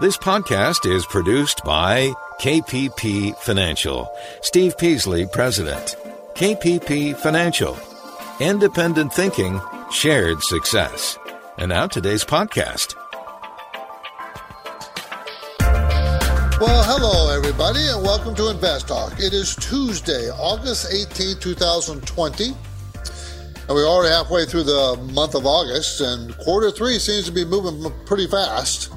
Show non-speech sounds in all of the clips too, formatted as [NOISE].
This podcast is produced by KPP Financial. Steve Peasley, President. KPP Financial. Independent thinking, shared success. And now today's podcast. Well, hello, everybody, and welcome to Invest Talk. It is Tuesday, August 18, 2020. And we're already halfway through the month of August, and quarter three seems to be moving pretty fast.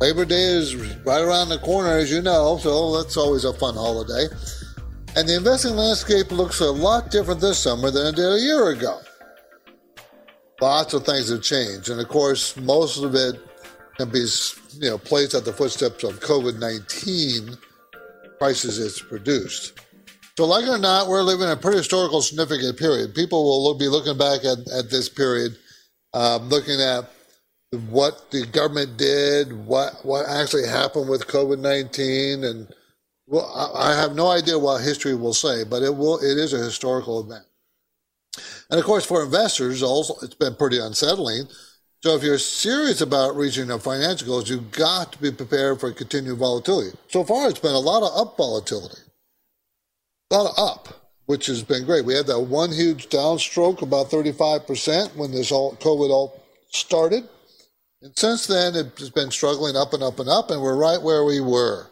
Labor Day is right around the corner, as you know, so that's always a fun holiday. And the investing landscape looks a lot different this summer than it did a year ago. Lots of things have changed, and of course, most of it can be, you know, placed at the footsteps of COVID 19 crisis it's produced. So, like it or not, we're living in a pretty historical, significant period. People will be looking back at, at this period, um, looking at what the government did, what what actually happened with COVID nineteen, and well, I, I have no idea what history will say, but it will. It is a historical event, and of course, for investors, also it's been pretty unsettling. So, if you're serious about reaching your financial goals, you've got to be prepared for continued volatility. So far, it's been a lot of up volatility, a lot of up, which has been great. We had that one huge downstroke, about 35% when this all COVID all started and since then, it's been struggling up and up and up, and we're right where we were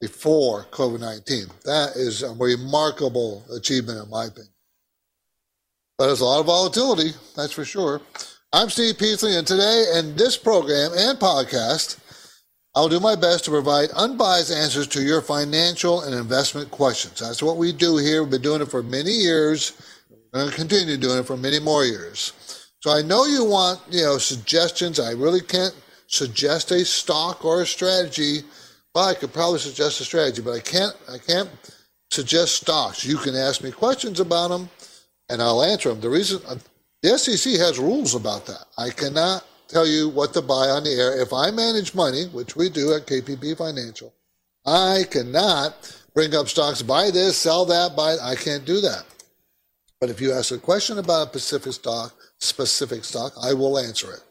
before COVID 19. That is a remarkable achievement, in my opinion. But there's a lot of volatility, that's for sure. I'm Steve Peasley, and today in this program and podcast, I'll do my best to provide unbiased answers to your financial and investment questions. That's what we do here. We've been doing it for many years. We're going to continue doing it for many more years. So I know you want, you know, suggestions. I really can't suggest a stock or a strategy. Well, I could probably suggest a strategy, but I can't I can't suggest stocks. You can ask me questions about them and I'll answer them. The reason uh, the SEC has rules about that. I cannot tell you what to buy on the air. If I manage money, which we do at KPP Financial, I cannot bring up stocks, buy this, sell that, buy I can't do that. But if you ask a question about a specific stock, specific stock, I will answer it.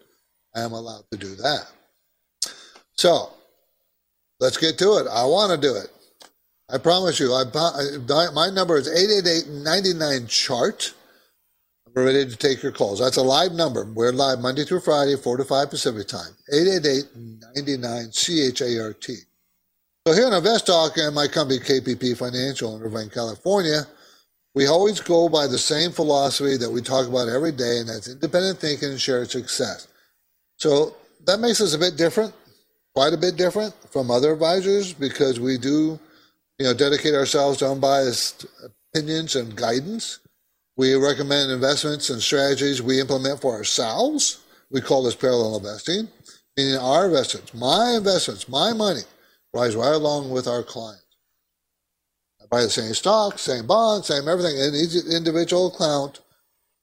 I am allowed to do that. So let's get to it. I want to do it. I promise you. I, my number is 888-99 chart. I'm ready to take your calls. That's a live number. We're live Monday through Friday, 4 to 5 Pacific time. 888-99 C-H-A-R-T. So here in Invest Talk and my company KPP Financial in Irvine, California, we always go by the same philosophy that we talk about every day, and that's independent thinking and shared success. So that makes us a bit different, quite a bit different from other advisors because we do, you know, dedicate ourselves to unbiased opinions and guidance. We recommend investments and strategies we implement for ourselves. We call this parallel investing, meaning our investments, my investments, my money, rise right along with our clients buy the same stock, same bond, same everything in each individual account.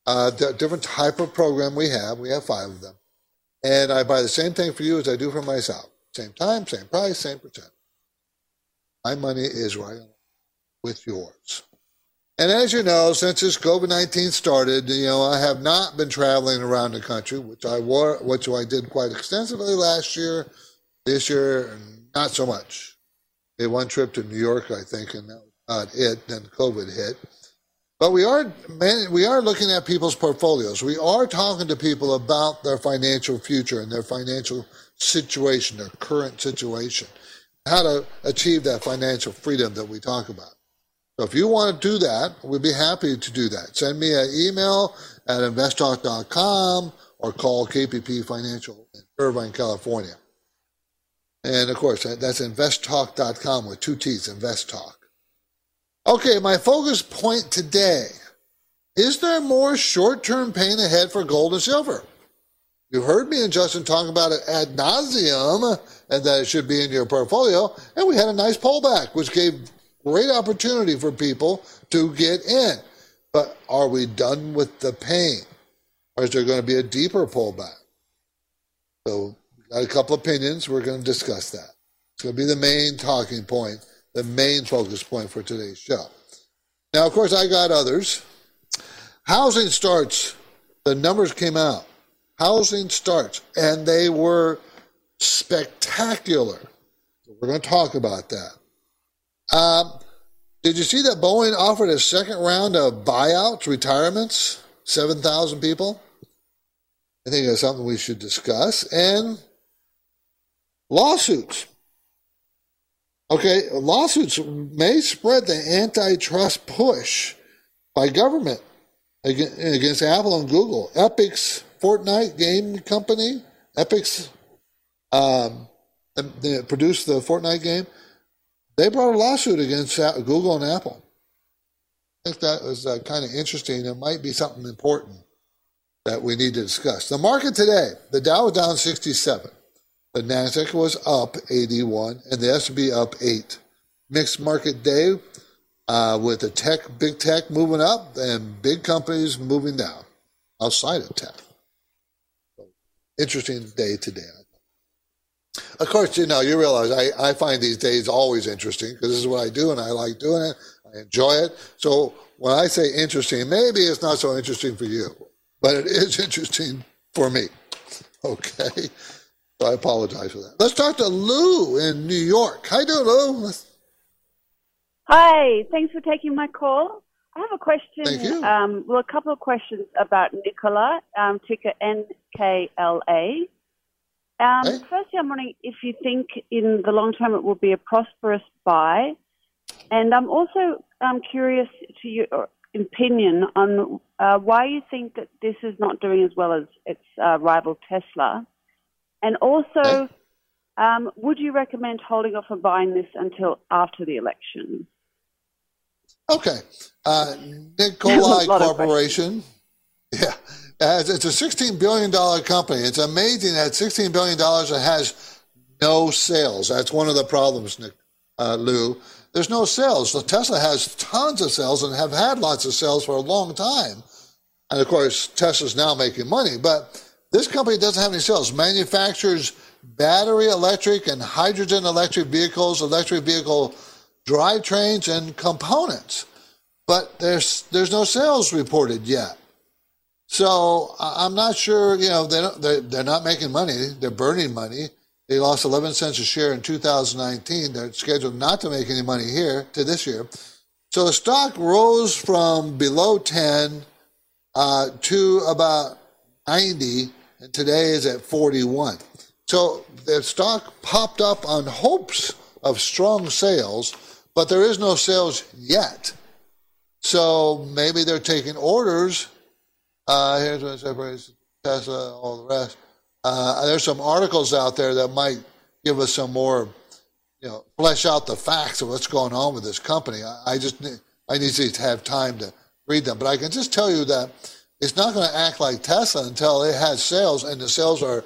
Uh, different type of program we have. We have five of them. And I buy the same thing for you as I do for myself. Same time, same price, same percent. My money is right with yours. And as you know, since this COVID nineteen started, you know I have not been traveling around the country, which I wore, which I did quite extensively last year. This year, not so much. Did one trip to New York, I think, and that not it, then COVID hit. But we are we are looking at people's portfolios. We are talking to people about their financial future and their financial situation, their current situation, how to achieve that financial freedom that we talk about. So if you want to do that, we'd be happy to do that. Send me an email at investtalk.com or call KPP Financial in Irvine, California. And of course, that's investtalk.com with two T's, investtalk. Okay, my focus point today is there more short term pain ahead for gold and silver? You heard me and Justin talk about it ad nauseum and that it should be in your portfolio. And we had a nice pullback, which gave great opportunity for people to get in. But are we done with the pain? Or is there going to be a deeper pullback? So, got a couple opinions. We're going to discuss that. It's going to be the main talking point the main focus point for today's show. Now, of course, I got others. Housing starts, the numbers came out. Housing starts, and they were spectacular. We're going to talk about that. Um, did you see that Boeing offered a second round of buyouts, retirements, 7,000 people? I think that's something we should discuss. And lawsuits. Okay, lawsuits may spread the antitrust push by government against Apple and Google. Epic's Fortnite game company, Epic's, um, they produced the Fortnite game. They brought a lawsuit against Google and Apple. I think that was uh, kind of interesting. It might be something important that we need to discuss. The market today, the Dow was down 67. The Nasdaq was up 81 and the S&P up 8. Mixed market day uh, with the tech, big tech moving up and big companies moving down outside of tech. interesting day today. Of course, you know, you realize I, I find these days always interesting because this is what I do and I like doing it. I enjoy it. So when I say interesting, maybe it's not so interesting for you, but it is [LAUGHS] interesting for me. Okay. So I apologize for that. Let's talk to Lou in New York. Doing, Lou? Hi, thanks for taking my call. I have a question. Thank you. Um, well, a couple of questions about Nikola, um, ticker NKLA. Um, Hey. Firstly, I'm wondering if you think in the long term it will be a prosperous buy. And I'm also um, curious to your opinion on uh, why you think that this is not doing as well as its uh, rival Tesla. And also, um, would you recommend holding off on buying this until after the election? Okay. Uh, [LAUGHS] Nikolai a lot of Corporation. [LAUGHS] Yeah. It's a $16 billion company. It's amazing that $16 billion it has no sales. That's one of the problems, Nick, uh, Lou. There's no sales. So Tesla has tons of sales and have had lots of sales for a long time. And of course, Tesla's now making money. But this company doesn't have any sales. Manufactures battery electric and hydrogen electric vehicles, electric vehicle drivetrains, and components. But there's there's no sales reported yet. So I'm not sure. You know, they don't, they're, they're not making money. They're burning money. They lost 11 cents a share in 2019. They're scheduled not to make any money here to this year. So the stock rose from below 10 uh, to about 90, and today is at 41. So the stock popped up on hopes of strong sales, but there is no sales yet. So maybe they're taking orders. Uh, here's what separates Tesla, all the rest. Uh, there's some articles out there that might give us some more, you know, flesh out the facts of what's going on with this company. I, I just need, I need to have time to read them, but I can just tell you that it's not going to act like Tesla until it has sales, and the sales are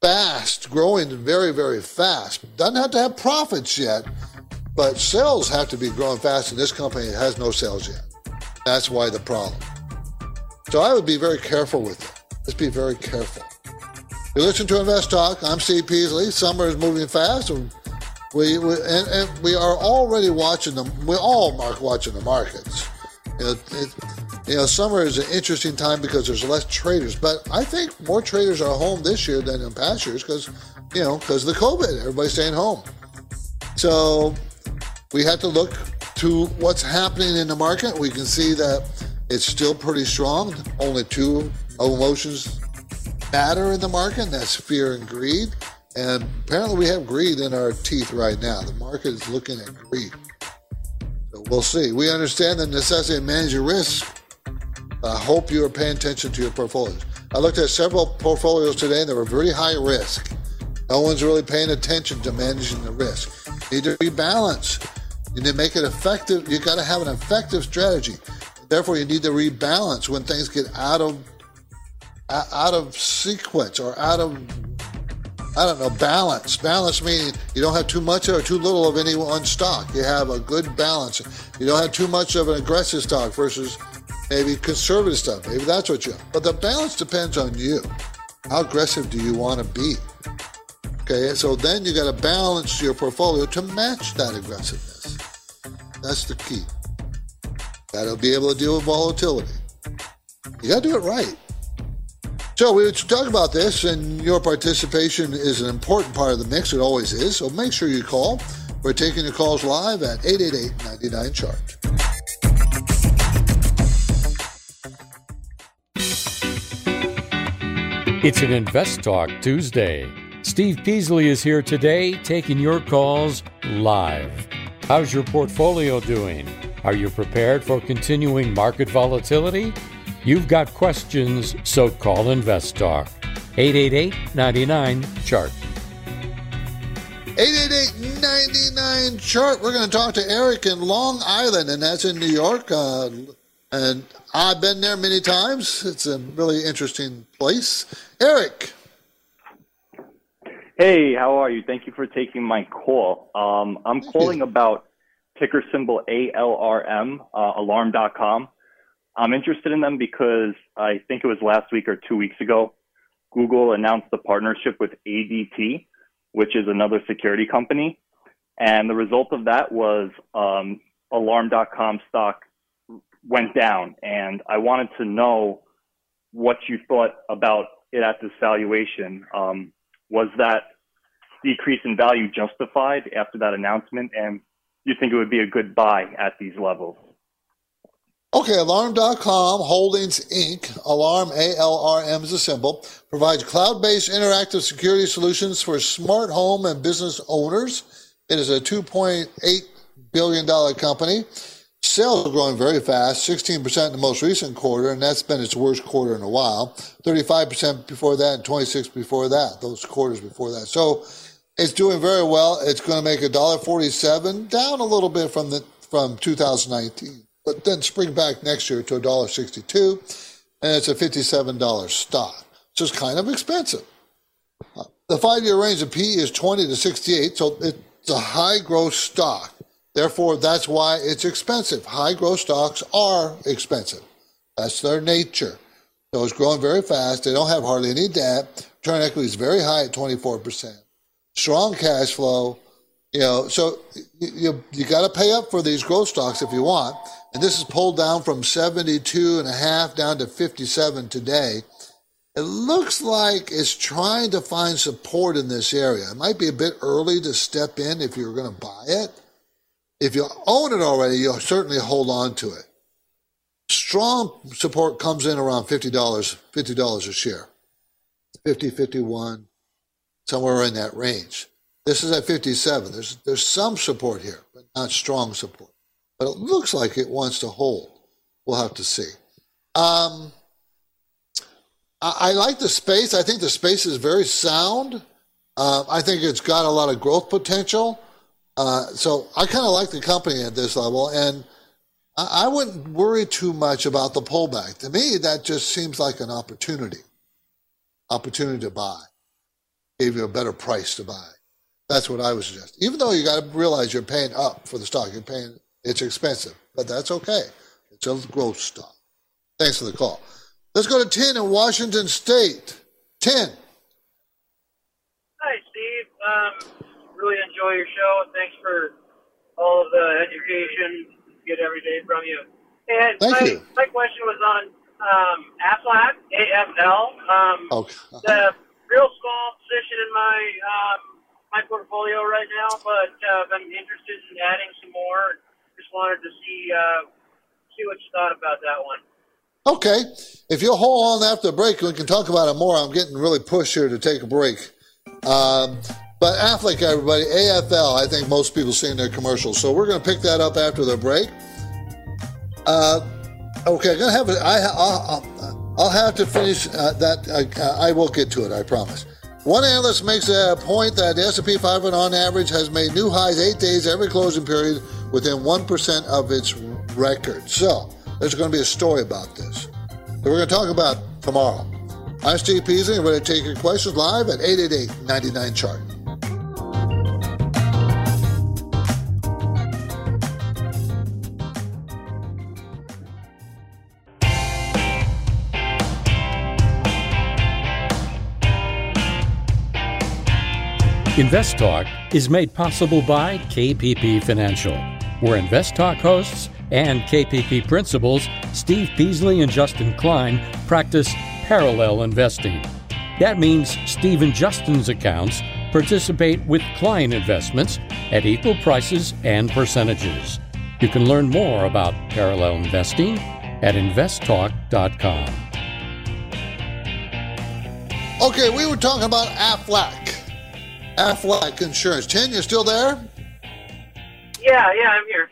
fast, growing very, very fast. Doesn't have to have profits yet, but sales have to be growing fast, and this company has no sales yet. That's why the problem. So I would be very careful with it. Let's be very careful. You listen to Invest Talk. I'm Steve Peasley. Summer is moving fast, and we, we and, and we are already watching them. We all are watching the markets. It, you know, summer is an interesting time because there's less traders, but I think more traders are home this year than in past years because, you know, because of the COVID, everybody's staying home. So we have to look to what's happening in the market. We can see that it's still pretty strong. Only two emotions matter in the market, and that's fear and greed. And apparently, we have greed in our teeth right now. The market is looking at greed. So we'll see. We understand the necessity of managing risk. I hope you are paying attention to your portfolios. I looked at several portfolios today, and they were very high risk. No one's really paying attention to managing the risk. You need to rebalance. You need to make it effective. You got to have an effective strategy. Therefore, you need to rebalance when things get out of out of sequence or out of I don't know balance. Balance meaning you don't have too much or too little of any one stock. You have a good balance. You don't have too much of an aggressive stock versus maybe conservative stuff. Maybe that's what you. But the balance depends on you. How aggressive do you want to be? Okay, so then you got to balance your portfolio to match that aggressiveness. That's the key. To be able to deal with volatility. You got to do it right. So we would talk about this, and your participation is an important part of the mix. It always is. So make sure you call. We're taking your calls live at 888-99-CHART. It's an Invest Talk Tuesday. Steve Peasley is here today taking your calls live. How's your portfolio doing? Are you prepared for continuing market volatility? You've got questions, so call Invest Talk. 888 99 Chart. 888 99 Chart. We're going to talk to Eric in Long Island, and that's in New York. Uh, and I've been there many times. It's a really interesting place. Eric. Hey, how are you? Thank you for taking my call. Um, I'm calling about ticker symbol ALRM, uh, alarm.com. I'm interested in them because I think it was last week or two weeks ago, Google announced a partnership with ADT, which is another security company. And the result of that was um, Alarm.com stock went down. And I wanted to know what you thought about it at this valuation. Um, was that decrease in value justified after that announcement? And you think it would be a good buy at these levels? Okay, Alarm.com Holdings Inc., Alarm, A-L-R-M is a symbol, provides cloud-based interactive security solutions for smart home and business owners. It is a $2.8 billion company. Sales are growing very fast, 16% in the most recent quarter, and that's been its worst quarter in a while. 35% before that and 26 before that, those quarters before that. So it's doing very well. It's going to make $1.47, down a little bit from the from 2019 but then spring back next year to $1.62, and it's a $57 stock. So it's kind of expensive. The five-year range of PE is 20 to 68, so it's a high growth stock. Therefore, that's why it's expensive. High growth stocks are expensive. That's their nature. So it's growing very fast. They don't have hardly any debt. Return equity is very high at 24%. Strong cash flow. You know, so you, you, you got to pay up for these growth stocks if you want and this is pulled down from 72 and a half down to 57 today. It looks like it's trying to find support in this area. It might be a bit early to step in if you're going to buy it. If you own it already, you'll certainly hold on to it. Strong support comes in around $50, $50 a share. 50, 51, somewhere in that range. This is at 57. There's, there's some support here, but not strong support but it looks like it wants to hold. We'll have to see. Um, I, I, like the space. I think the space is very sound. Uh, I think it's got a lot of growth potential. Uh, so I kind of like the company at this level, and I, I wouldn't worry too much about the pullback. To me, that just seems like an opportunity, opportunity to buy. Gave you a better price to buy. That's what I would suggest. Even though you got to realize you're paying up for the stock, you're paying it's expensive, but that's okay. It's a growth stock. Thanks for the call. Let's go to ten in Washington State. Tim. Hi, Steve. Um, really enjoy your show. Thanks for all of the education get every day from you. And Thank my, you. my question was on um, Aflac, AFL. Um, okay. The real small position in my um, my portfolio right now, but uh, I'm interested in adding some more just wanted to see uh, see what you thought about that one. Okay. If you'll hold on after the break, we can talk about it more. I'm getting really pushed here to take a break. Um, but Aflac, everybody, AFL, I think most people see in their commercials. So we're going to pick that up after the break. Uh, okay, I'm going to have it. I'll, I'll have to finish uh, that. I, I will get to it, I promise. One analyst makes a point that the S&P 500 on average has made new highs eight days every closing period within 1% of its record. So, there's going to be a story about this that we're going to talk about tomorrow. I'm Steve Peasley. we're going to take your questions live at 888 99 Chart. Invest Talk is made possible by KPP Financial where Invest Talk hosts and KPP principals Steve Peasley and Justin Klein practice parallel investing. That means Steve and Justin's accounts participate with client investments at equal prices and percentages. You can learn more about parallel investing at investtalk.com. Okay, we were talking about Aflac. Aflac Insurance. Tim, you're still there? Yeah, yeah, I'm here.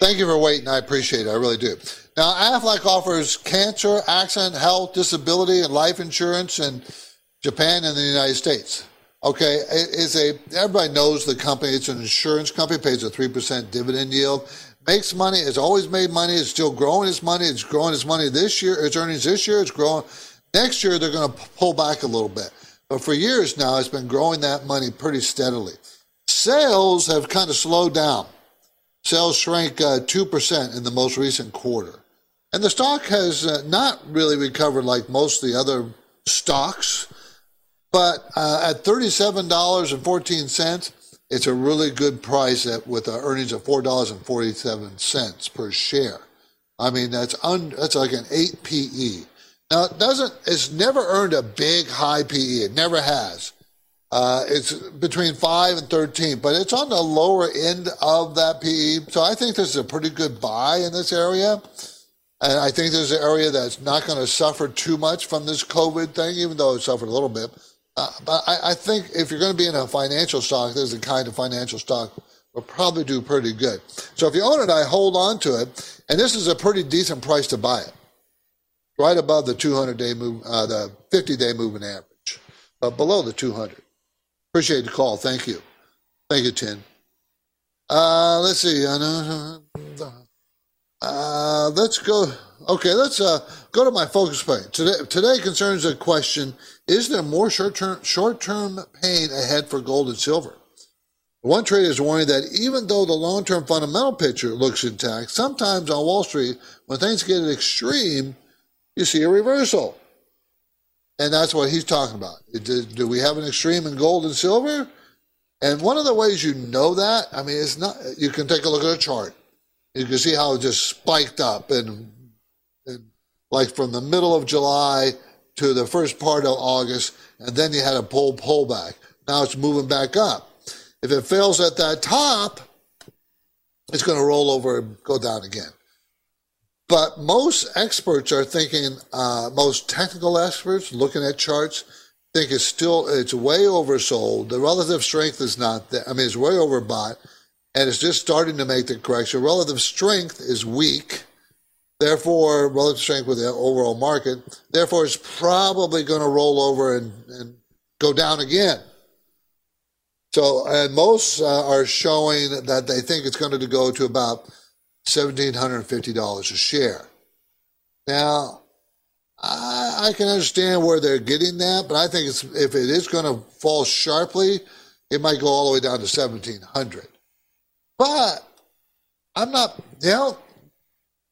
Thank you for waiting. I appreciate it. I really do. Now, Aflac offers cancer, accident, health, disability, and life insurance in Japan and the United States. Okay, it is a everybody knows the company. It's an insurance company, pays a three percent dividend yield, makes money. It's always made money. It's still growing its money. It's growing its money this year. Its earnings this year. It's growing. Next year they're going to pull back a little bit, but for years now it's been growing that money pretty steadily. Sales have kind of slowed down. Sales shrank uh, two uh, percent in the most recent quarter, and the stock has uh, not really recovered like most of the other stocks. But uh, at $37.14, it's a really good price at, with earnings of $4.47 per share. I mean, that's un, that's like an 8 PE. Now, it doesn't, it's never earned a big high PE. It never has. Uh, it's between 5 and 13, but it's on the lower end of that PE. So I think this is a pretty good buy in this area. And I think there's an area that's not going to suffer too much from this COVID thing, even though it suffered a little bit. Uh, but I, I, think if you're going to be in a financial stock, there's a kind of financial stock will probably do pretty good. So if you own it, I hold on to it, and this is a pretty decent price to buy it, right above the 200 day move, uh, the 50 day moving average, but below the 200. Appreciate the call. Thank you. Thank you, Tim. Uh, let's see. Uh, let's go. Okay, let's uh, go to my focus point. Today, today concerns a question Is there more short term short term pain ahead for gold and silver? One trader is warning that even though the long term fundamental picture looks intact, sometimes on Wall Street, when things get extreme, you see a reversal. And that's what he's talking about. Do, do we have an extreme in gold and silver? And one of the ways you know that, I mean, it's not, you can take a look at a chart. You can see how it just spiked up and like from the middle of July to the first part of August, and then you had a pull pullback. Now it's moving back up. If it fails at that top, it's going to roll over and go down again. But most experts are thinking, uh, most technical experts looking at charts think it's still, it's way oversold. The relative strength is not there. I mean, it's way overbought and it's just starting to make the correction. Relative strength is weak Therefore, relative strength with the overall market. Therefore, it's probably going to roll over and, and go down again. So, and most uh, are showing that they think it's going to go to about $1,750 a share. Now, I, I, can understand where they're getting that, but I think if it is going to fall sharply, it might go all the way down to 1700 But I'm not, you know,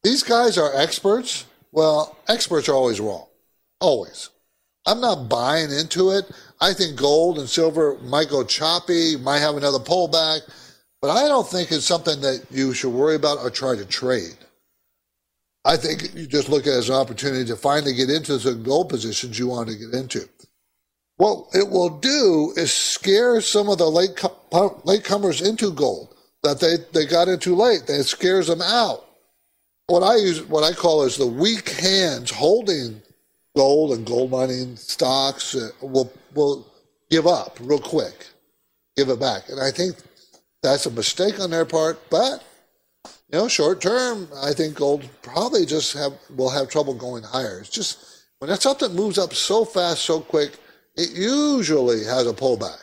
these guys are experts. Well, experts are always wrong. Always. I'm not buying into it. I think gold and silver might go choppy, might have another pullback, but I don't think it's something that you should worry about or try to trade. I think you just look at it as an opportunity to finally get into the gold positions you want to get into. What it will do is scare some of the late latecomers into gold that they, they got into late. It scares them out what I use, what I call is the weak hands holding gold and gold mining stocks uh, will will give up real quick, give it back, and I think that's a mistake on their part. But you know, short term, I think gold probably just have will have trouble going higher. It's just when that something moves up so fast, so quick, it usually has a pullback,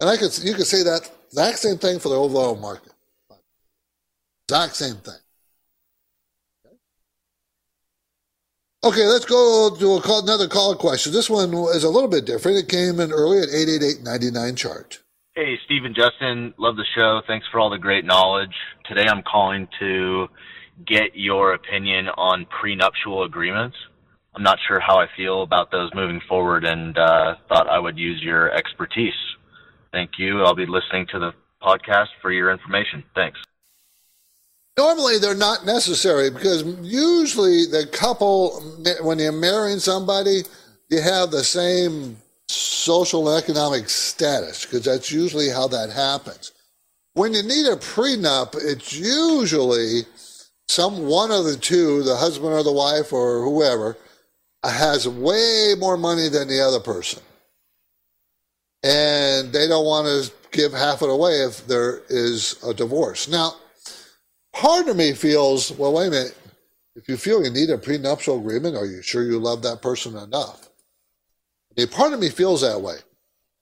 and I could you could say that exact same thing for the overall market. Exact same thing. Okay, let's go to call, another caller question. This one is a little bit different. It came in early at 888-99 chart. Hey, Steve and Justin, love the show. Thanks for all the great knowledge. Today I'm calling to get your opinion on prenuptial agreements. I'm not sure how I feel about those moving forward and uh, thought I would use your expertise. Thank you. I'll be listening to the podcast for your information. Thanks. Normally, they're not necessary because usually the couple, when you're marrying somebody, you have the same social and economic status because that's usually how that happens. When you need a prenup, it's usually some one of the two, the husband or the wife or whoever, has way more money than the other person. And they don't want to give half it away if there is a divorce. Now, part of me feels, well, wait a minute. If you feel you need a prenuptial agreement, are you sure you love that person enough? A part of me feels that way.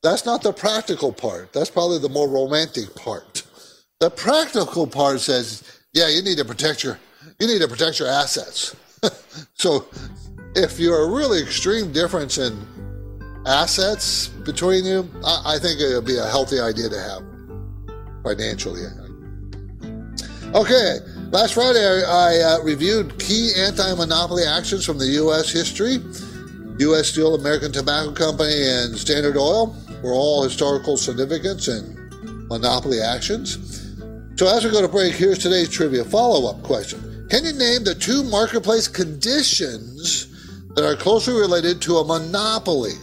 That's not the practical part. That's probably the more romantic part. The practical part says, yeah, you need to protect your you need to protect your assets. [LAUGHS] so if you're a really extreme difference in assets between you, I, I think it would be a healthy idea to have financially. Okay, last Friday I, I uh, reviewed key anti monopoly actions from the U.S. history. U.S. Steel, American Tobacco Company, and Standard Oil were all historical significance and monopoly actions. So, as we go to break, here's today's trivia follow up question Can you name the two marketplace conditions that are closely related to a monopoly,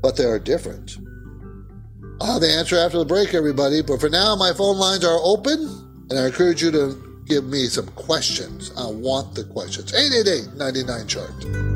but they are different? I'll have the answer after the break, everybody. But for now, my phone lines are open, and I encourage you to give me some questions. I want the questions. 888 99 chart.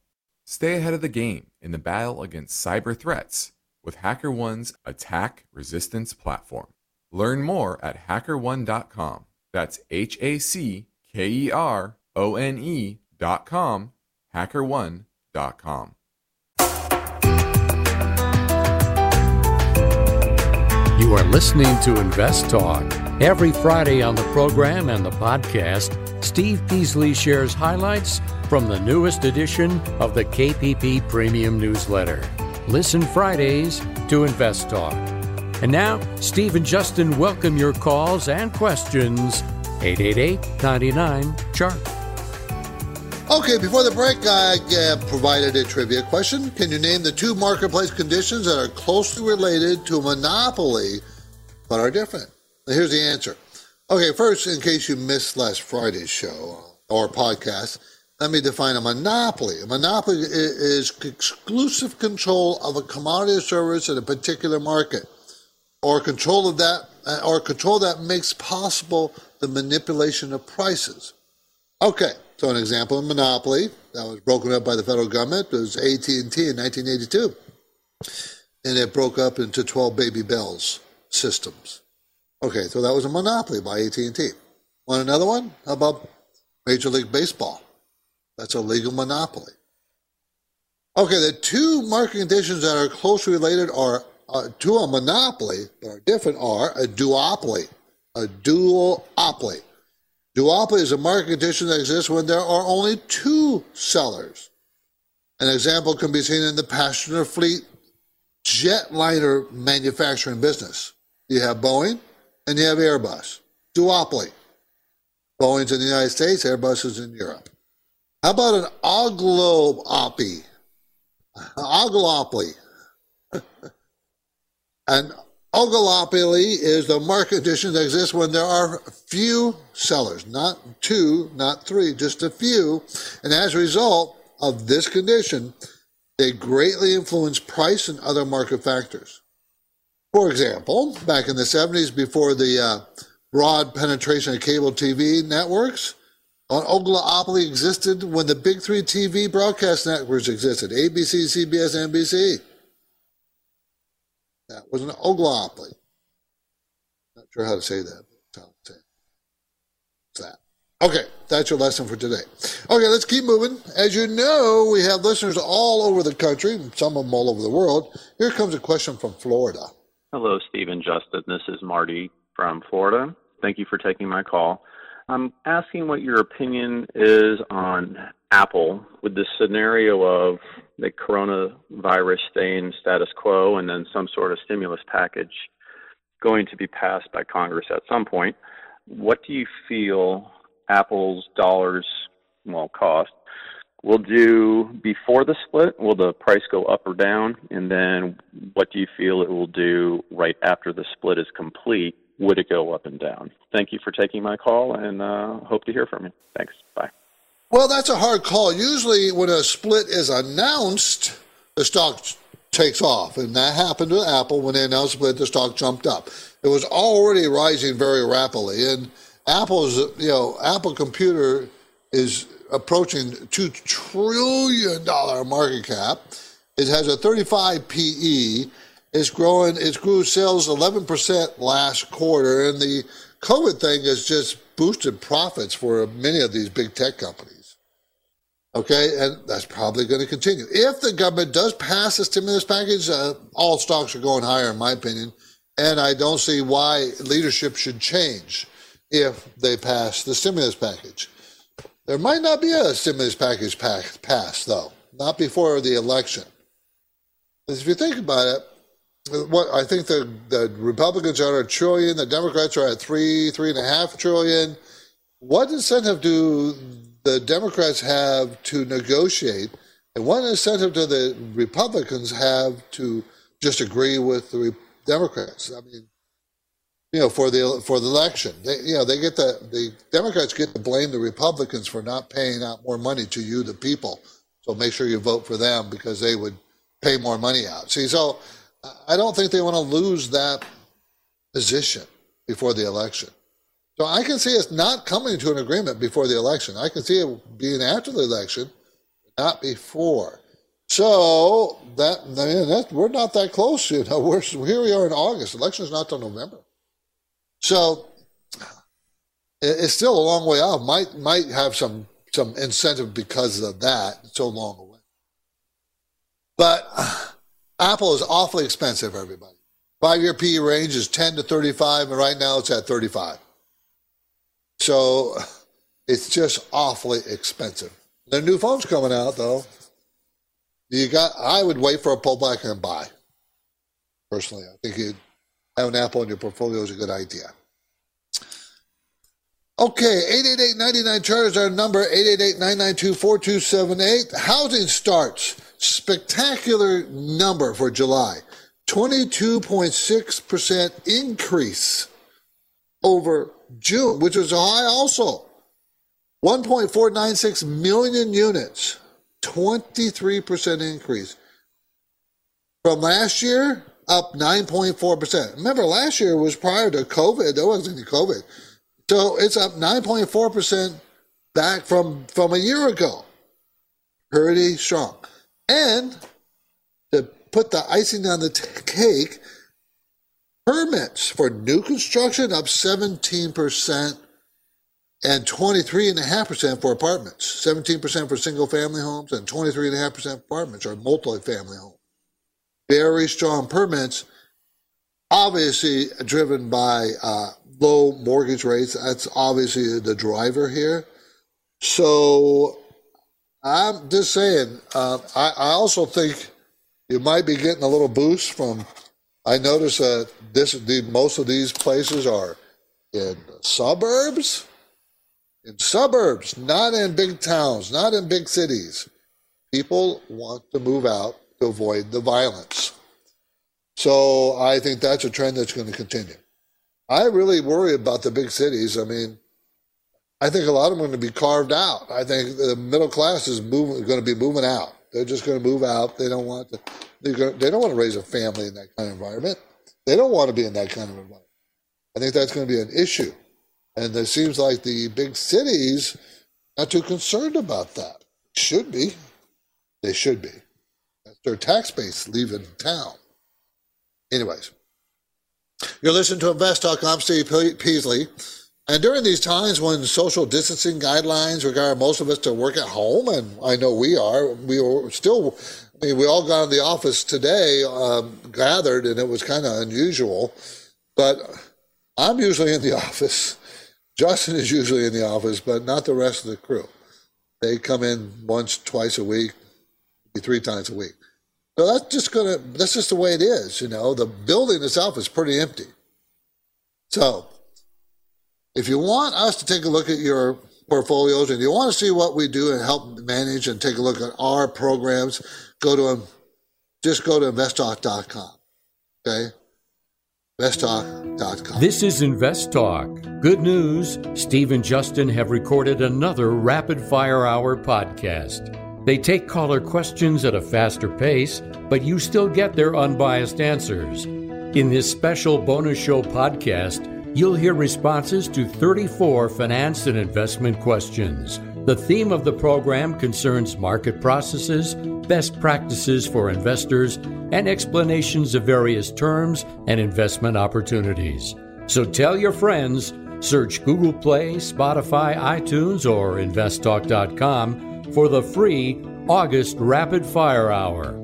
Stay ahead of the game in the battle against cyber threats with HackerOne's attack resistance platform. Learn more at hackerone.com. That's H A C K E R O N E.com, hackerone.com. You are listening to Invest Talk. Every Friday on the program and the podcast, Steve Peasley shares highlights from the newest edition of the KPP Premium Newsletter. Listen Fridays to Invest Talk. And now, Steve and Justin welcome your calls and questions. 888 99 Chart. Okay, before the break, I uh, provided a trivia question. Can you name the two marketplace conditions that are closely related to monopoly but are different? Here's the answer Okay, first, in case you missed last Friday's show uh, or podcast, let me define a monopoly. A monopoly is exclusive control of a commodity or service in a particular market, or control of that, uh, or control that makes possible the manipulation of prices. Okay, so an example of monopoly that was broken up by the federal government was AT&T in 1982, and it broke up into 12 baby bells systems. Okay, so that was a monopoly by AT&T. Want another one? How about Major League Baseball? That's a legal monopoly. Okay, the two market conditions that are closely related are uh, to a monopoly, but are different, are a duopoly. A duopoly. Duopoly is a market condition that exists when there are only two sellers. An example can be seen in the passenger fleet jetliner manufacturing business. You have Boeing and you have Airbus. Duopoly. Boeing's in the United States, Airbus is in Europe. How about an oglopoly? [LAUGHS] Oglopoly. [LAUGHS] an oligopoly is the market condition that exists when there are few sellers, not two, not three, just a few. And as a result of this condition, they greatly influence price and other market factors. For example, back in the 70s, before the uh, broad penetration of cable TV networks, an oligopoly existed when the big three TV broadcast networks existed ABC, CBS, NBC. That was an oligopoly. Not sure how to say that. That. Okay, that's your lesson for today. Okay, let's keep moving. As you know, we have listeners all over the country, some of them all over the world. Here comes a question from Florida. Hello, Steve and Justin. This is Marty from Florida. Thank you for taking my call. I'm asking what your opinion is on Apple with the scenario of the coronavirus staying status quo and then some sort of stimulus package going to be passed by Congress at some point. What do you feel Apple's dollars, well, cost, will do before the split? Will the price go up or down? And then what do you feel it will do right after the split is complete? would it go up and down? Thank you for taking my call and uh, hope to hear from you. Thanks. Bye. Well, that's a hard call. Usually, when a split is announced, the stock takes off. And that happened to Apple when they announced the split, the stock jumped up. It was already rising very rapidly. And Apple's, you know, Apple Computer is approaching $2 trillion market cap. It has a 35 PE it's growing. It grew sales 11% last quarter, and the COVID thing has just boosted profits for many of these big tech companies. Okay, and that's probably going to continue. If the government does pass a stimulus package, uh, all stocks are going higher, in my opinion, and I don't see why leadership should change if they pass the stimulus package. There might not be a stimulus package passed, though, not before the election. Because if you think about it, what I think the, the Republicans are at a trillion, the Democrats are at three, three and a half trillion. What incentive do the Democrats have to negotiate? And what incentive do the Republicans have to just agree with the Democrats? I mean, you know, for the for the election, they, you know, they get the the Democrats get to blame the Republicans for not paying out more money to you, the people. So make sure you vote for them because they would pay more money out. See, so I don't think they want to lose that position before the election. So I can see us not coming to an agreement before the election. I can see it being after the election, not before. So that I mean, we're not that close. You know, we're here. We are in August. Election's not till November. So it's still a long way off. Might might have some some incentive because of that. It's so long away. But [SIGHS] Apple is awfully expensive, everybody. Five year PE range is 10 to 35, and right now it's at 35. So [SIGHS] it's just awfully expensive. The new phone's coming out, though. You got. I would wait for a pullback and buy. Personally, I think you have an Apple in your portfolio is a good idea. Okay, 888-99 chart is our number, 888-992-4278. Housing starts spectacular number for July 22.6% increase. over June, which was high also. 1.496 million units, 23% increase. From last year, up 9.4%. Remember, last year was prior to COVID. There wasn't any COVID. So it's up 9.4% back from, from a year ago. Pretty strong. And to put the icing on the t- cake, permits for new construction up 17% and 23.5% for apartments. 17% for single family homes and 23.5% apartments or multi-family homes. Very strong permits, obviously driven by uh, low mortgage rates. That's obviously the driver here. So I'm just saying, uh, I, I also think you might be getting a little boost from. I notice that this, the, most of these places are in suburbs in suburbs, not in big towns, not in big cities. People want to move out to avoid the violence. So I think that's a trend that's going to continue. I really worry about the big cities. I mean, I think a lot of them are going to be carved out. I think the middle class is moving, going to be moving out. They're just going to move out. They don't want to. They don't want to raise a family in that kind of environment. They don't want to be in that kind of environment. I think that's going to be an issue. And it seems like the big cities not too concerned about that. Should be. They should be. Their tax base leaving town. Anyways, you're listening to Invest. I'm Steve Peasley. And during these times when social distancing guidelines require most of us to work at home, and I know we are, we are still, I mean, we all got in the office today, um, gathered, and it was kind of unusual. But I'm usually in the [LAUGHS] office Justin is usually in the office, but not the rest of the crew. They come in once, twice a week, three times a week. So that's just gonna that's just the way it is, you know. The building itself is pretty empty. So if you want us to take a look at your portfolios and you want to see what we do and help manage and take a look at our programs, go to them. Just go to investtalk.com. Okay? investtalk.com. This is Invest Talk. Good news Steve and Justin have recorded another Rapid Fire Hour podcast. They take caller questions at a faster pace, but you still get their unbiased answers. In this special bonus show podcast, you'll hear responses to 34 finance and investment questions. The theme of the program concerns market processes, best practices for investors, and explanations of various terms and investment opportunities. So tell your friends, search Google Play, Spotify, iTunes, or investtalk.com for the free August Rapid Fire Hour.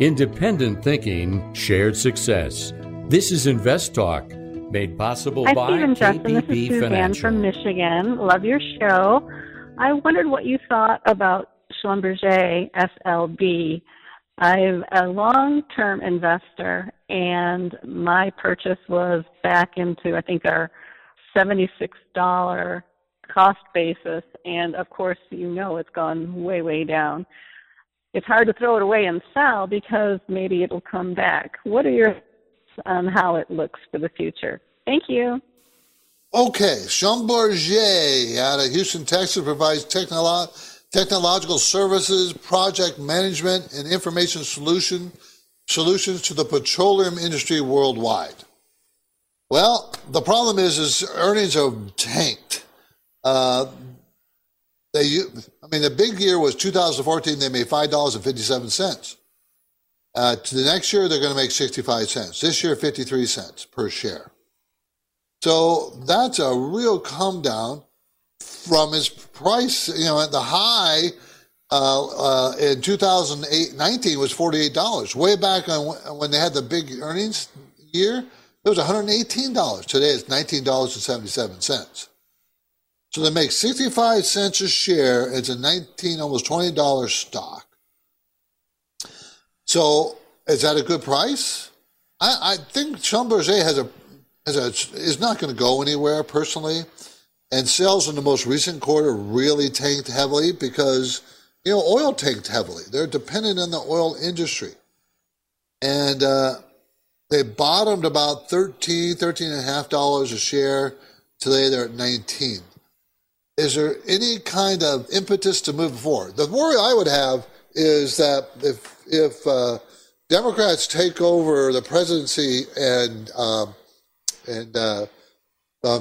Independent thinking, shared success. This is Invest Talk, made possible Hi, by Stephen Justin. This is Suzanne Financial. from Michigan. Love your show. I wondered what you thought about Schlumberger SLB. I'm a long-term investor, and my purchase was back into I think our seventy-six dollar cost basis, and of course, you know it's gone way, way down. It's hard to throw it away and sell because maybe it'll come back. What are your thoughts on how it looks for the future? Thank you. Okay, Schlumberger out of Houston, Texas provides technolo- technological services, project management, and information solution solutions to the petroleum industry worldwide. Well, the problem is, is earnings are tanked. Uh, they, I mean, the big year was 2014. They made five dollars and fifty-seven cents. Uh, to the next year, they're going to make 65 cents. This year, 53 cents per share. So that's a real come down from its price. You know, at the high uh, uh, in 2008 19 was $48. Way back on when they had the big earnings year, it was $118. Today it's $19.77. So they make 65 cents a share. It's a 19, almost $20 stock. So is that a good price? I, I think Schlumberger has a, has a is not going to go anywhere personally, and sales in the most recent quarter really tanked heavily because you know oil tanked heavily. They're dependent on the oil industry, and uh, they bottomed about 13 13 and a half dollars a share Today they're at 19. Is there any kind of impetus to move forward? The worry I would have is that if if uh, Democrats take over the presidency and um, and uh,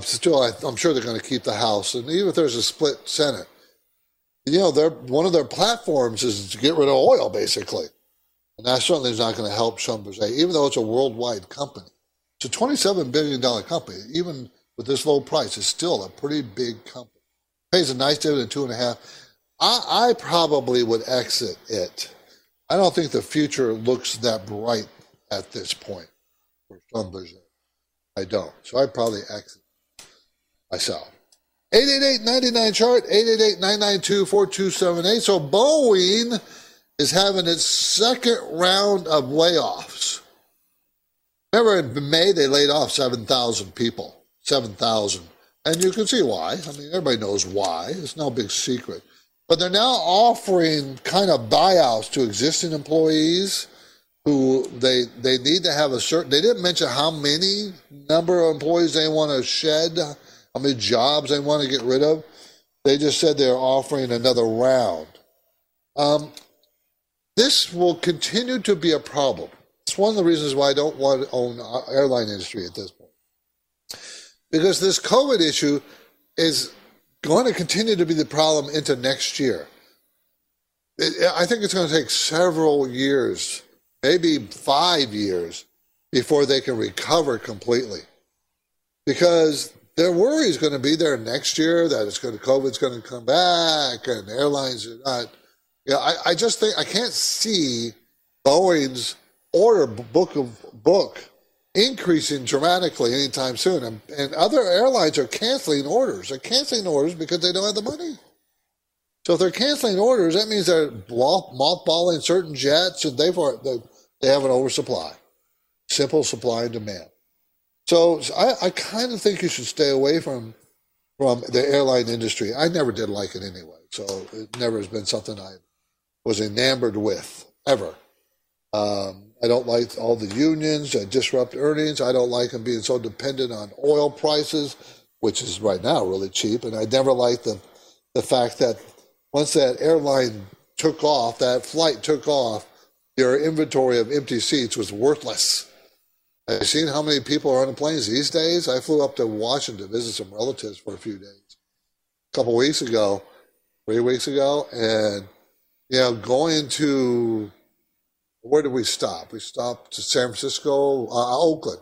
still, I, am sure they're going to keep the House, and even if there's a split Senate, you know, they're, one of their platforms is to get rid of oil, basically, and that certainly is not going to help Schlumberger, even though it's a worldwide company. It's a 27 billion dollar company, even with this low price, it's still a pretty big company. Pays a nice dividend, two and a half. I, I probably would exit it. I don't think the future looks that bright at this point for Schlumberger. I don't. So I'd probably exit myself. 888-99 chart, 888-992-4278. So Boeing is having its second round of layoffs. Remember in May they laid off 7,000 people. 7,000. And you can see why. I mean, everybody knows why. It's no big secret. But they're now offering kind of buyouts to existing employees who they they need to have a certain they didn't mention how many number of employees they want to shed how many jobs they want to get rid of they just said they're offering another round um, this will continue to be a problem it's one of the reasons why i don't want to own airline industry at this because this covid issue is going to continue to be the problem into next year i think it's going to take several years maybe five years before they can recover completely. Because their worry is going to be there next year that it's going to COVID's going to come back and airlines are not. Yeah, I, I just think I can't see Boeing's order book of book increasing dramatically anytime soon. And, and other airlines are canceling orders. They're canceling orders because they don't have the money. So if they're canceling orders, that means they're mothballing certain jets, and they've they have an oversupply. Simple supply and demand. So I, I kind of think you should stay away from from the airline industry. I never did like it anyway, so it never has been something I was enamored with ever. Um, I don't like all the unions that disrupt earnings. I don't like them being so dependent on oil prices, which is right now really cheap. And I never liked the the fact that once that airline took off, that flight took off, your inventory of empty seats was worthless. Have you seen how many people are on the planes these days? I flew up to Washington to visit some relatives for a few days a couple weeks ago, three weeks ago, and you know, going to where did we stop? We stopped to San Francisco, uh, Oakland.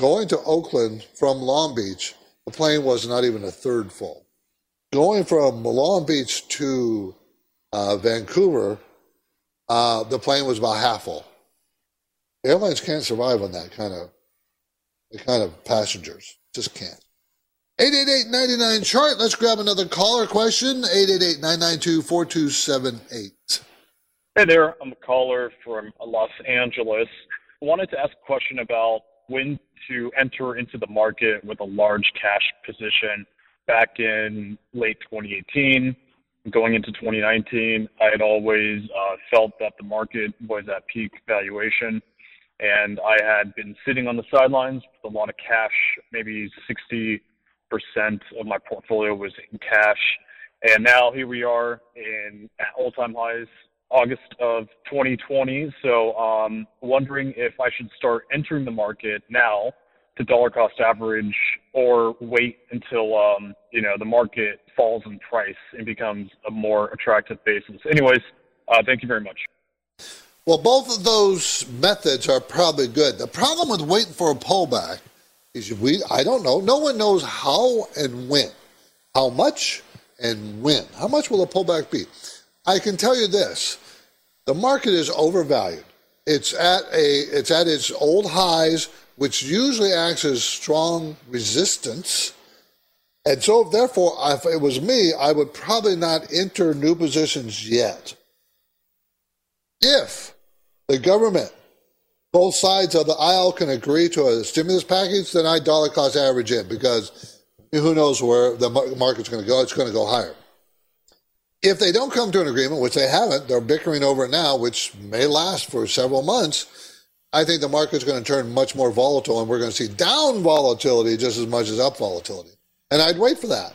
Going to Oakland from Long Beach, the plane was not even a third full. Going from Long Beach to uh, Vancouver, uh, the plane was about half full. Airlines can't survive on that kind of the kind of passengers. Just can't. 888-99 chart. Let's grab another caller question. 888-992-4278. Hey there, I'm a caller from Los Angeles. I wanted to ask a question about when to enter into the market with a large cash position back in late 2018 going into 2019, I had always uh, felt that the market was at peak valuation, and I had been sitting on the sidelines with a lot of cash. Maybe 60% of my portfolio was in cash, and now here we are in all-time highs, August of 2020. So, um, wondering if I should start entering the market now to dollar cost average or wait until um, you know the market falls in price and becomes a more attractive basis. Anyways, uh, thank you very much. Well, both of those methods are probably good. The problem with waiting for a pullback is we I don't know. No one knows how and when, how much and when. How much will a pullback be? I can tell you this: the market is overvalued. It's at a it's at its old highs which usually acts as strong resistance. And so, therefore, if it was me, I would probably not enter new positions yet. If the government, both sides of the aisle, can agree to a stimulus package, then I dollar cost average in because who knows where the market's going to go? It's going to go higher. If they don't come to an agreement, which they haven't, they're bickering over it now, which may last for several months I think the market's going to turn much more volatile, and we're going to see down volatility just as much as up volatility. And I'd wait for that.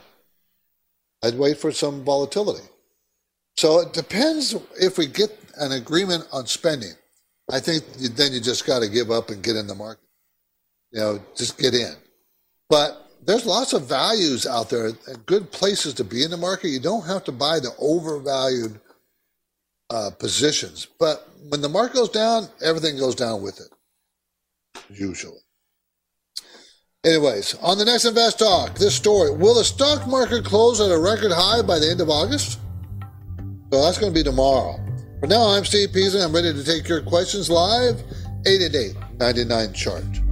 I'd wait for some volatility. So it depends if we get an agreement on spending. I think then you just got to give up and get in the market. You know, just get in. But there's lots of values out there good places to be in the market. You don't have to buy the overvalued uh, positions. But when the market goes down, everything goes down with it, usually. Anyways, on the next Invest Talk, this story Will the stock market close at a record high by the end of August? So that's going to be tomorrow. For now, I'm Steve Peasley. I'm ready to take your questions live. 888 99 chart.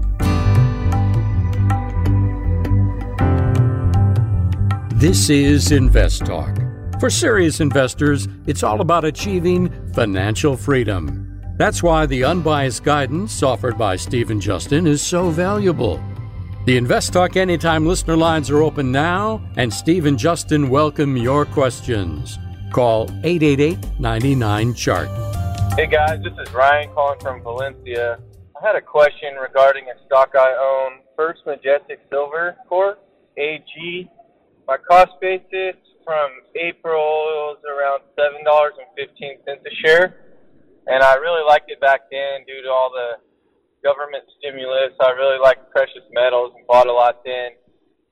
This is Invest Talk. For serious investors, it's all about achieving financial freedom. That's why the unbiased guidance offered by Steve and Justin is so valuable. The Invest Talk Anytime listener lines are open now, and Steve and Justin welcome your questions. Call 888 99 Chart. Hey guys, this is Ryan calling from Valencia. I had a question regarding a stock I own, First Majestic Silver Corp, AG. My cost basis from April was around seven dollars and fifteen cents a share, and I really liked it back then due to all the government stimulus. I really like precious metals and bought a lot then.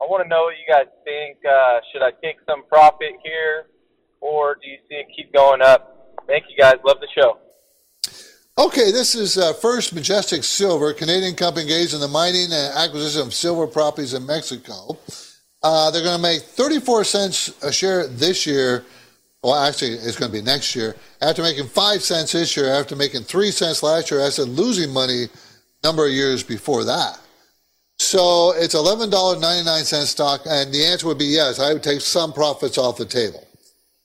I want to know what you guys think. Uh, should I take some profit here, or do you see it keep going up? Thank you guys. Love the show. Okay, this is uh, First Majestic Silver, Canadian company engaged in the mining and acquisition of silver properties in Mexico. Uh, they're going to make 34 cents a share this year. Well, actually, it's going to be next year. After making 5 cents this year, after making 3 cents last year, after losing money a number of years before that. So it's $11.99 stock, and the answer would be yes, I would take some profits off the table.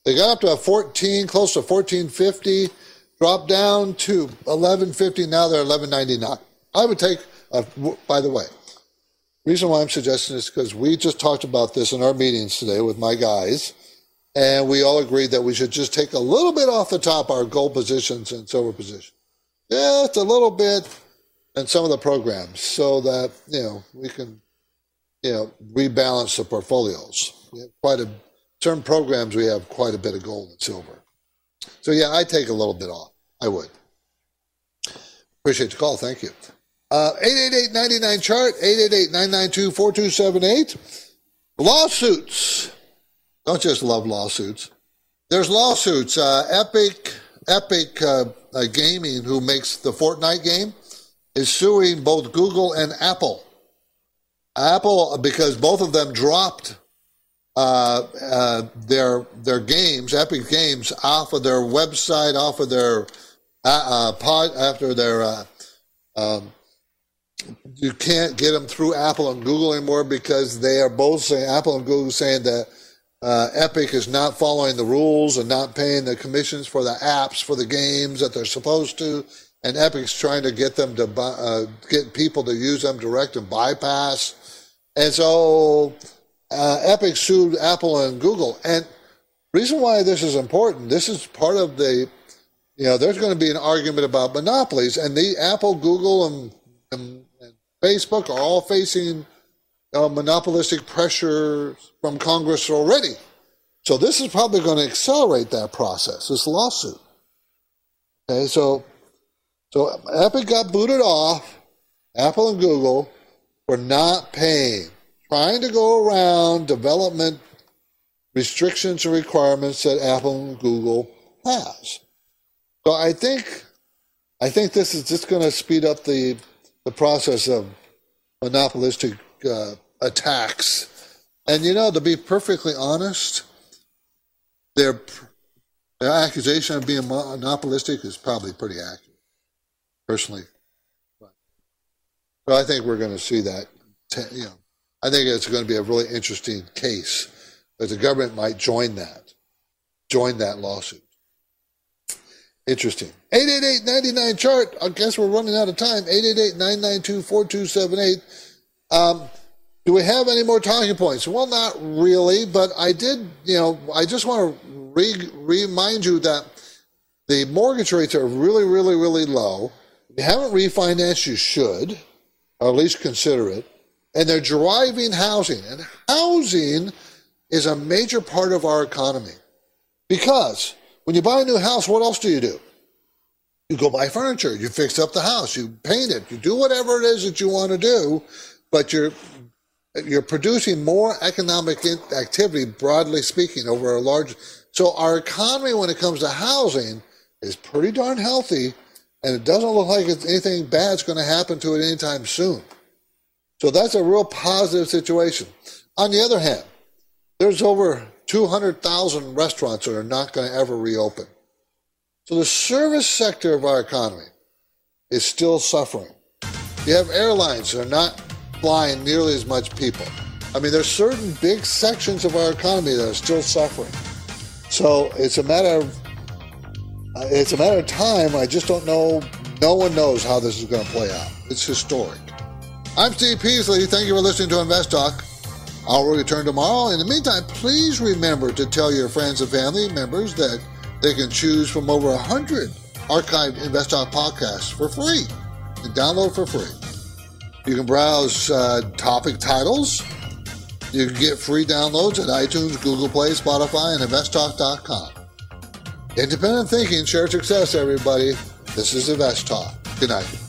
They got up to a 14, close to 1450, dropped down to 1150, now they're 11.99. I would take, a, by the way, reason why I'm suggesting this is because we just talked about this in our meetings today with my guys, and we all agreed that we should just take a little bit off the top our gold positions and silver positions. Just a little bit and some of the programs so that, you know, we can, you know, rebalance the portfolios. We have quite a, certain programs we have quite a bit of gold and silver. So yeah, I take a little bit off. I would. Appreciate the call. Thank you. Uh, 888-99 chart, 888-992-4278. Lawsuits. Don't just love lawsuits. There's lawsuits. Uh, Epic, Epic uh, uh, Gaming, who makes the Fortnite game, is suing both Google and Apple. Apple, because both of them dropped uh, uh, their their games, Epic Games, off of their website, off of their pod, after their um, you can't get them through Apple and Google anymore because they are both saying Apple and Google saying that uh, Epic is not following the rules and not paying the commissions for the apps for the games that they're supposed to, and Epic's trying to get them to buy, uh, get people to use them direct and bypass, and so uh, Epic sued Apple and Google. And reason why this is important, this is part of the, you know, there's going to be an argument about monopolies, and the Apple, Google, and, and Facebook are all facing uh, monopolistic pressure from Congress already. So this is probably going to accelerate that process, this lawsuit. Okay, so so Epic got booted off, Apple and Google for not paying, trying to go around development restrictions and requirements that Apple and Google has. So I think I think this is just going to speed up the the process of monopolistic uh, attacks. And you know, to be perfectly honest, their, their accusation of being monopolistic is probably pretty accurate, personally. But I think we're going to see that. You know, I think it's going to be a really interesting case that the government might join that, join that lawsuit. Interesting. 888-99 chart. I guess we're running out of time. 888-992-4278. Um, do we have any more talking points? Well, not really, but I did, you know, I just want to re- remind you that the mortgage rates are really, really, really low. If you haven't refinanced, you should, or at least consider it. and they're driving housing. And housing is a major part of our economy because when you buy a new house, what else do you do? You go buy furniture, you fix up the house, you paint it, you do whatever it is that you want to do, but you're you're producing more economic activity, broadly speaking, over a large. So our economy, when it comes to housing, is pretty darn healthy, and it doesn't look like anything bad's going to happen to it anytime soon. So that's a real positive situation. On the other hand, there's over 200,000 restaurants that are not going to ever reopen. So the service sector of our economy is still suffering. You have airlines that are not flying nearly as much people. I mean, there's certain big sections of our economy that are still suffering. So it's a matter of uh, it's a matter of time. I just don't know. No one knows how this is going to play out. It's historic. I'm Steve Peasley. Thank you for listening to Invest Talk. I'll return tomorrow. In the meantime, please remember to tell your friends and family members that they can choose from over 100 archived Invest Talk podcasts for free and download for free. You can browse uh, topic titles. You can get free downloads at iTunes, Google Play, Spotify, and InvestTalk.com. Independent thinking, share success, everybody. This is Invest Talk. Good night.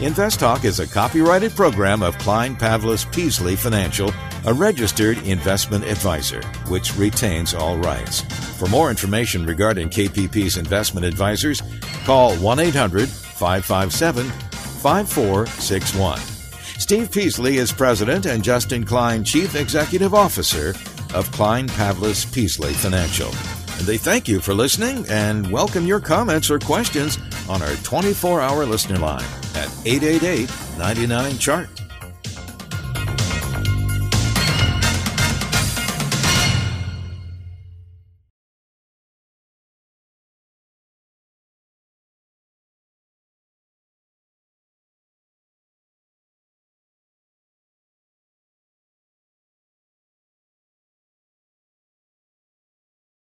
Invest Talk is a copyrighted program of Klein Pavlis Peasley Financial, a registered investment advisor, which retains all rights. For more information regarding KPP's investment advisors, call 1 800 557 5461. Steve Peasley is president and Justin Klein, chief executive officer of Klein Pavlis Peasley Financial. And they thank you for listening and welcome your comments or questions on our 24 hour listener line at 888 99 Chart.